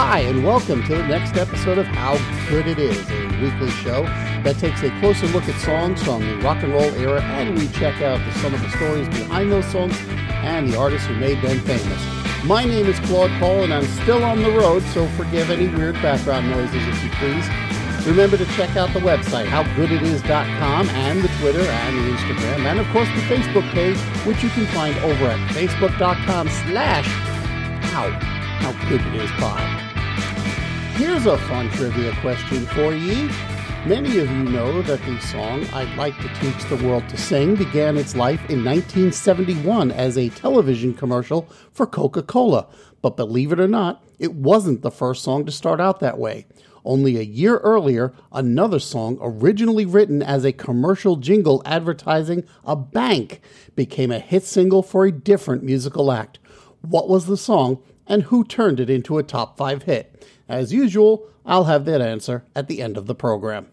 Hi, and welcome to the next episode of How Good It Is, a weekly show that takes a closer look at songs from the rock and roll era and we check out the, some of the stories behind those songs and the artists who made them famous. My name is Claude Paul, and I'm still on the road, so forgive any weird background noises if you please. Remember to check out the website, howgooditis.com, and the Twitter and the Instagram, and of course the Facebook page, which you can find over at facebook.com slash how, how good it is pod. Here's a fun trivia question for ye. Many of you know that the song I'd Like to Teach the World to Sing began its life in 1971 as a television commercial for Coca Cola. But believe it or not, it wasn't the first song to start out that way. Only a year earlier, another song, originally written as a commercial jingle advertising a bank, became a hit single for a different musical act. What was the song, and who turned it into a top five hit? As usual, I'll have that answer at the end of the program.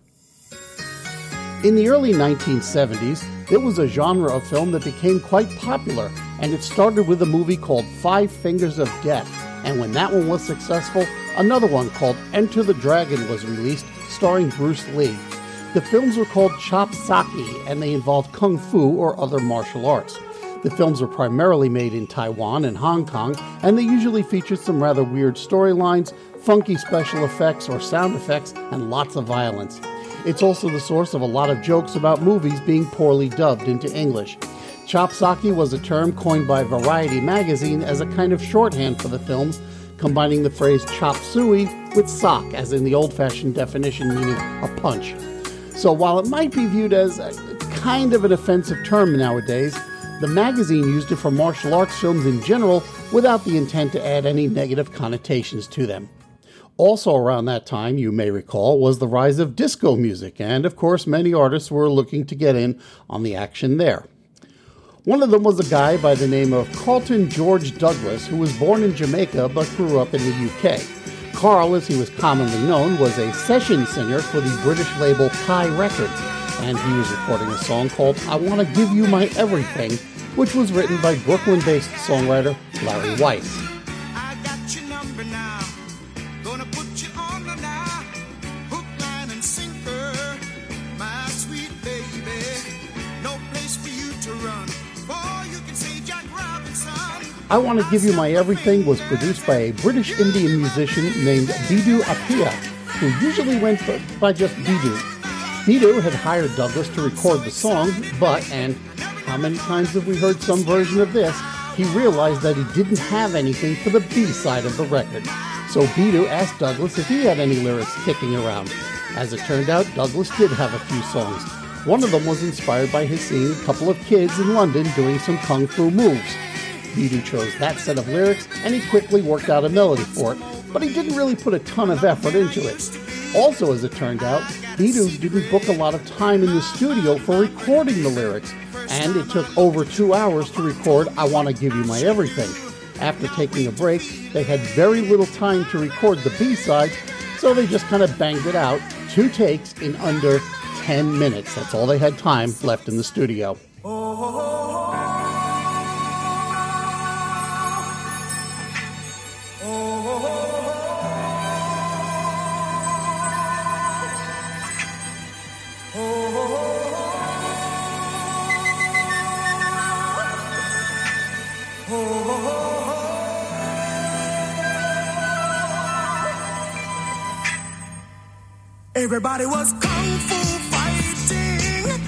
In the early 1970s, there was a genre of film that became quite popular, and it started with a movie called Five Fingers of Death. And when that one was successful, another one called Enter the Dragon was released, starring Bruce Lee. The films were called Chop Socky, and they involved kung fu or other martial arts. The films were primarily made in Taiwan and Hong Kong, and they usually featured some rather weird storylines, funky special effects or sound effects, and lots of violence. It's also the source of a lot of jokes about movies being poorly dubbed into English. Chopsocky was a term coined by Variety magazine as a kind of shorthand for the films, combining the phrase chop suey with sock, as in the old fashioned definition meaning a punch. So while it might be viewed as a kind of an offensive term nowadays, the magazine used it for martial arts films in general without the intent to add any negative connotations to them. Also, around that time, you may recall, was the rise of disco music, and of course, many artists were looking to get in on the action there. One of them was a guy by the name of Carlton George Douglas, who was born in Jamaica but grew up in the UK. Carl, as he was commonly known, was a session singer for the British label Pye Records, and he was recording a song called I Want to Give You My Everything, which was written by Brooklyn based songwriter Larry Weiss. I Want to Give You My Everything was produced by a British Indian musician named Biddu Appaiah, who usually went by just Biddu. Biddu had hired Douglas to record the song, but, and how many times have we heard some version of this, he realized that he didn't have anything for the B side of the record. So Biddu asked Douglas if he had any lyrics kicking around. As it turned out, Douglas did have a few songs. One of them was inspired by his seeing a couple of kids in London doing some kung fu moves. Biddu chose that set of lyrics and he quickly worked out a melody for it, but he didn't really put a ton of effort into it. Also, as it turned out, Biddu didn't book a lot of time in the studio for recording the lyrics, and it took over two hours to record I Want to Give You My Everything. After taking a break, they had very little time to record the B side, so they just kind of banged it out, two takes in under 10 minutes. That's all they had time left in the studio. Everybody was kung fu fighting.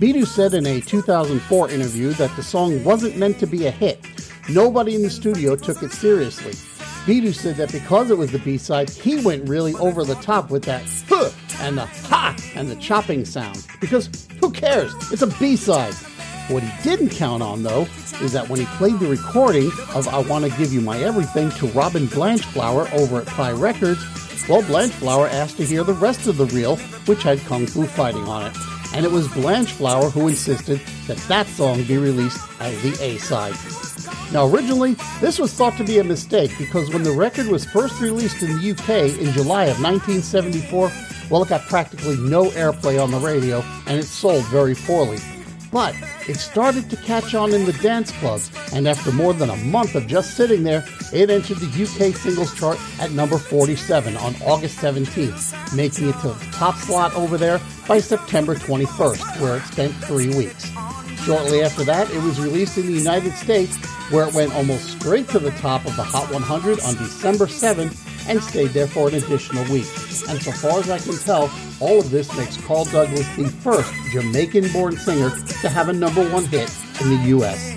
Biddu said in a 2004 interview that the song wasn't meant to be a hit. Nobody in the studio took it seriously. Biddu said that because it was the B side, he went really over the top with that huh and the ha and the chopping sound. Because who cares? It's a B side. What he didn't count on, though, is that when he played the recording of I Want to Give You My Everything to Robin Blanchflower over at Pye Records, well, Blanchflower asked to hear the rest of the reel, which had Kung Fu Fighting on it. And it was Blanchflower who insisted that that song be released as the A side. Now, originally, this was thought to be a mistake because when the record was first released in the UK in July of 1974, well, it got practically no airplay on the radio and it sold very poorly. But it started to catch on in the dance clubs, and after more than a month of just sitting there, it entered the UK singles chart at number 47 on August 17th, making it to the top slot over there by September 21st, where it spent three weeks. Shortly after that, it was released in the United States, where it went almost straight to the top of the Hot 100 on December 7th and stayed there for an additional week. And so far as I can tell, all of this makes Carl Douglas the first Jamaican born singer to have a number one hit in the U.S.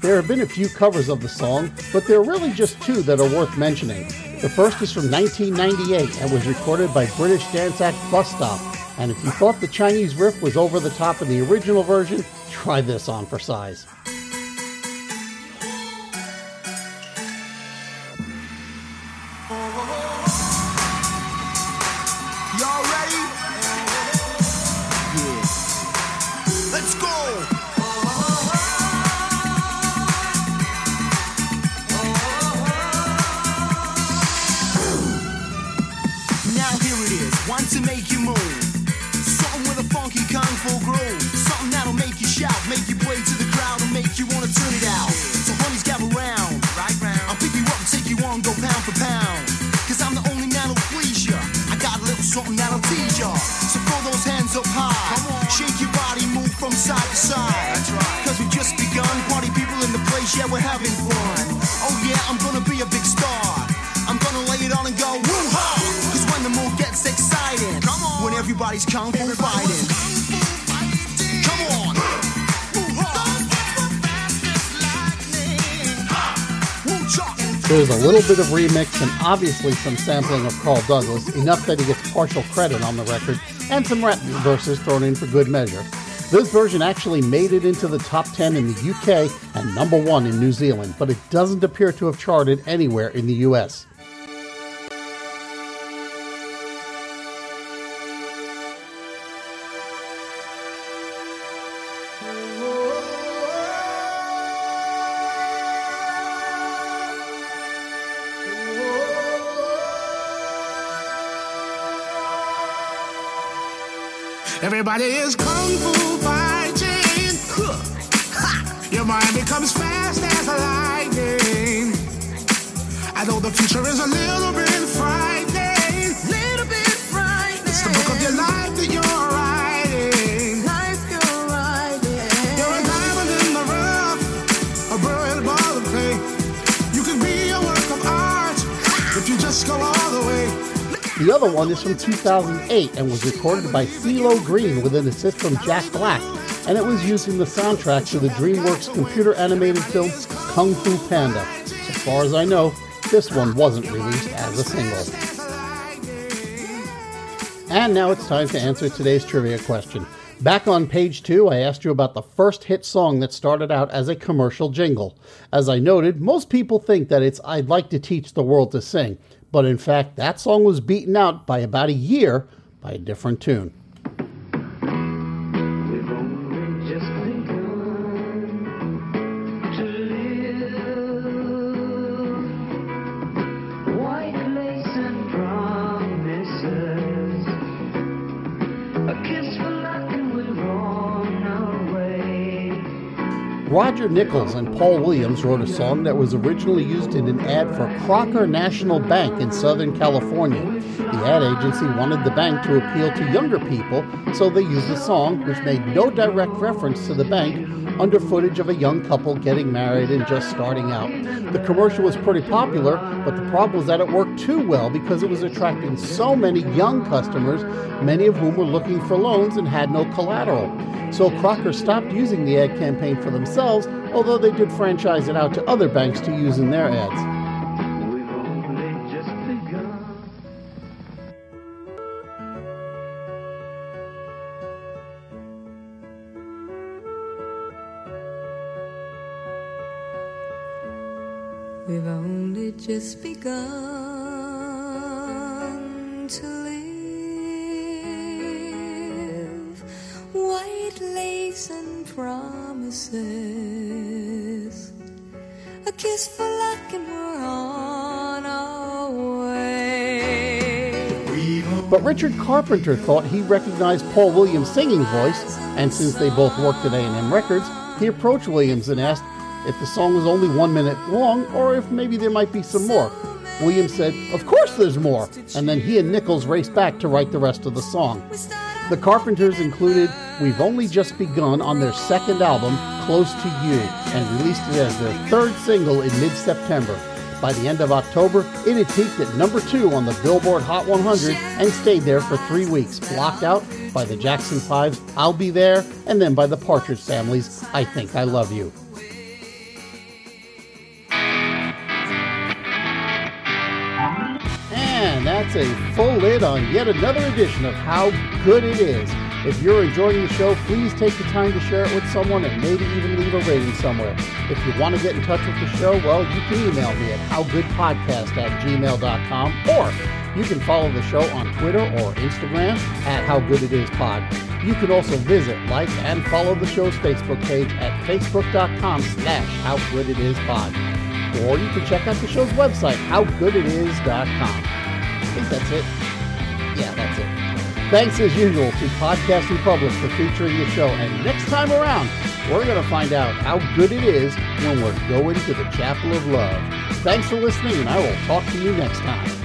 There have been a few covers of the song, but there are really just two that are worth mentioning. The first is from 1998 and was recorded by British dance act Bus Stop. And if you thought the Chinese riff was over the top in the original version, try this on for size. to make you move. Something with a funky kung fu groove. Something that'll make you shout, make you play to the crowd, and make you wanna turn it out. So homies gather round, right round. I'll pick you up and take you on, go pound for pound. Cause I'm the only man who'll please ya. I got a little something that'll tease ya. There's a little bit of remix and obviously some sampling of Carl Douglas, enough that he gets partial credit on the record, and some rap verses thrown in for good measure. This version actually made it into the top 10 in the UK and number 1 in New Zealand, but it doesn't appear to have charted anywhere in the US. Everybody is kung fu fighting. Your mind becomes fast as lightning. I know the future is a little The other one is from 2008 and was recorded by CeeLo Green with an assist from Jack Black, and it was used in the soundtrack to the DreamWorks computer animated film Kung Fu Panda. As far as I know, this one wasn't released as a single. And now it's time to answer today's trivia question. Back on page two, I asked you about the first hit song that started out as a commercial jingle. As I noted, most people think that it's I'd Like to Teach the World to Sing, but in fact, that song was beaten out by about a year by a different tune. Roger Nichols and Paul Williams wrote a song that was originally used in an ad for Crocker National Bank in Southern California. The ad agency wanted the bank to appeal to younger people, so they used a song which made no direct reference to the bank under footage of a young couple getting married and just starting out. The commercial was pretty popular, but the problem was that it worked too well because it was attracting so many young customers, many of whom were looking for loans and had no collateral. So Crocker stopped using the ad campaign for themselves, although they did franchise it out to other banks to use in their ads. We've only just begun to live. White lace and promises. A kiss for luck and we're on our way. But Richard Carpenter thought he recognized Paul Williams' singing voice, and since they both worked at A&M Records, he approached Williams and asked if the song was only one minute long or if maybe there might be some more. Williams said, Of course there's more, and then he and Nichols raced back to write the rest of the song. The Carpenters included We've Only Just Begun on their second album, Close to You, and released it as their third single in mid September. By the end of October, it had peaked at number two on the Billboard Hot 100 and stayed there for three weeks, blocked out by the Jackson Five's I'll Be There, and then by the Partridge Family's I Think I Love You. A full lid on yet another edition of How Good It Is. If you're enjoying the show, please take the time to share it with someone and maybe even leave a rating somewhere. If you want to get in touch with the show, well, you can email me at howgoodpodcast at gmail.com or you can follow the show on Twitter or Instagram at howgooditispod. You can also visit, like, and follow the show's Facebook page at facebook.com slash howgooditispod. Or you can check out the show's website, howgooditis.com. That's it. Yeah, that's it. Thanks as usual to Podcast Republic for featuring the show. And next time around, we're going to find out how good it is when we're going to the Chapel of Love. Thanks for listening, and I will talk to you next time.